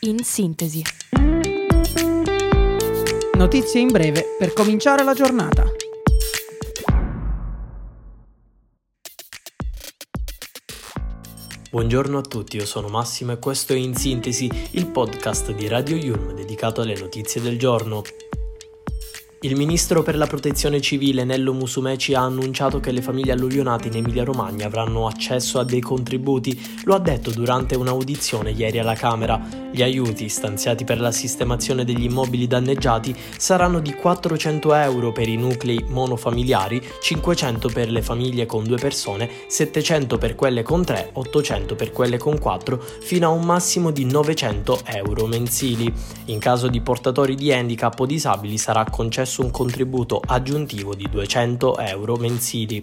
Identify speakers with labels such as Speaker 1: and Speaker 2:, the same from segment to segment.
Speaker 1: in sintesi.
Speaker 2: Notizie in breve per cominciare la giornata.
Speaker 3: Buongiorno a tutti, io sono Massimo e questo è In Sintesi, il podcast di Radio Yulm dedicato alle notizie del giorno. Il ministro per la protezione civile Nello Musumeci ha annunciato che le famiglie alluvionate in Emilia-Romagna avranno accesso a dei contributi. Lo ha detto durante un'audizione ieri alla Camera. Gli aiuti stanziati per la sistemazione degli immobili danneggiati saranno di 400 euro per i nuclei monofamiliari, 500 per le famiglie con due persone, 700 per quelle con tre, 800 per quelle con quattro, fino a un massimo di 900 euro mensili. In caso di portatori di handicap o disabili sarà concesso concesso un contributo aggiuntivo di 200 euro mensili.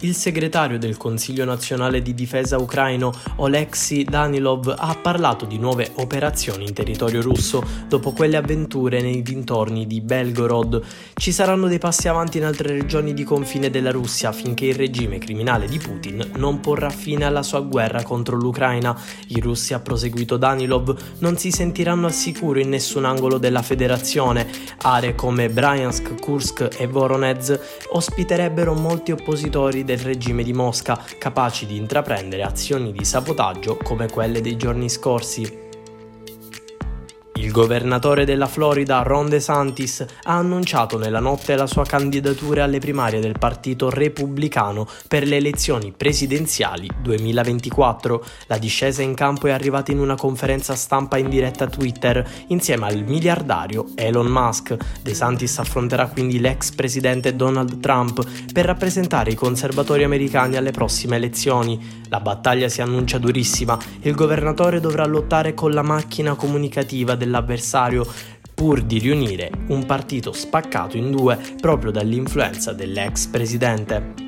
Speaker 3: Il segretario del Consiglio nazionale di difesa ucraino Oleksiy Danilov ha parlato di nuove operazioni in territorio russo dopo quelle avventure nei dintorni di Belgorod. Ci saranno dei passi avanti in altre regioni di confine della Russia finché il regime criminale di Putin non porrà fine alla sua guerra contro l'Ucraina. I russi, ha proseguito Danilov, non si sentiranno al sicuro in nessun angolo della federazione. Aree come Bryansk, Kursk e Voronezh ospiterebbero molti oppositori del regime di Mosca, capaci di intraprendere azioni di sabotaggio come quelle dei giorni scorsi. Il governatore della Florida, Ron DeSantis, ha annunciato nella notte la sua candidatura alle primarie del Partito Repubblicano per le elezioni presidenziali 2024. La discesa in campo è arrivata in una conferenza stampa in diretta Twitter insieme al miliardario Elon Musk. DeSantis affronterà quindi l'ex presidente Donald Trump per rappresentare i conservatori americani alle prossime elezioni. La battaglia si annuncia durissima. Il governatore dovrà lottare con la macchina comunicativa della dell'avversario pur di riunire un partito spaccato in due proprio dall'influenza dell'ex presidente.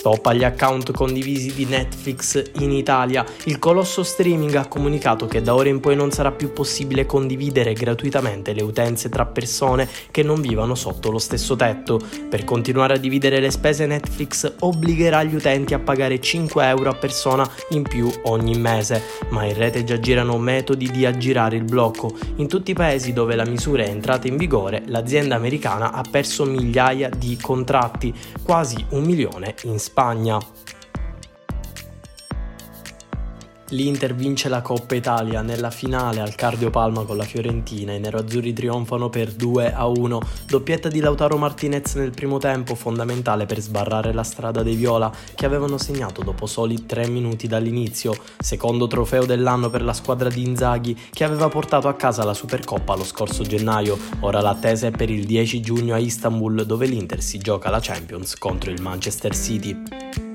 Speaker 3: Stop agli account condivisi di Netflix in Italia. Il colosso streaming ha comunicato che da ora in poi non sarà più possibile condividere gratuitamente le utenze tra persone che non vivano sotto lo stesso tetto. Per continuare a dividere le spese Netflix obbligherà gli utenti a pagare 5 euro a persona in più ogni mese, ma in rete già girano metodi di aggirare il blocco. In tutti i paesi dove la misura è entrata in vigore, l'azienda americana ha perso migliaia di contratti, quasi un milione in Spagna. L'Inter vince la Coppa Italia nella finale al Cardiopalma con la Fiorentina. I neroazzurri trionfano per 2 a 1. Doppietta di Lautaro Martinez nel primo tempo, fondamentale per sbarrare la strada dei Viola, che avevano segnato dopo soli 3 minuti dall'inizio. Secondo trofeo dell'anno per la squadra di Inzaghi, che aveva portato a casa la Supercoppa lo scorso gennaio. Ora l'attesa è per il 10 giugno a Istanbul, dove l'Inter si gioca la Champions contro il Manchester City.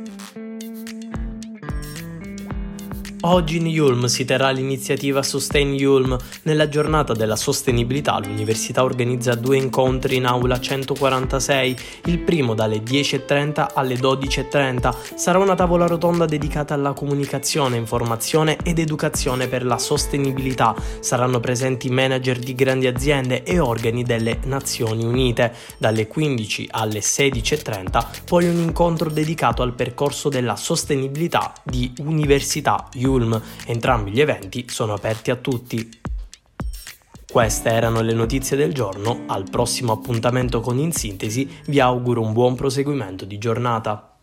Speaker 3: Oggi in Yulm si terrà l'iniziativa Sustain Yulm. Nella giornata della sostenibilità l'università organizza due incontri in aula 146, il primo dalle 10.30 alle 12.30. Sarà una tavola rotonda dedicata alla comunicazione, informazione ed educazione per la sostenibilità. Saranno presenti manager di grandi aziende e organi delle Nazioni Unite. Dalle 15 alle 16.30 poi un incontro dedicato al percorso della sostenibilità di Università Yulm. Ulm. Entrambi gli eventi sono aperti a tutti. Queste erano le notizie del giorno, al prossimo appuntamento con In Sintesi vi auguro un buon proseguimento di giornata.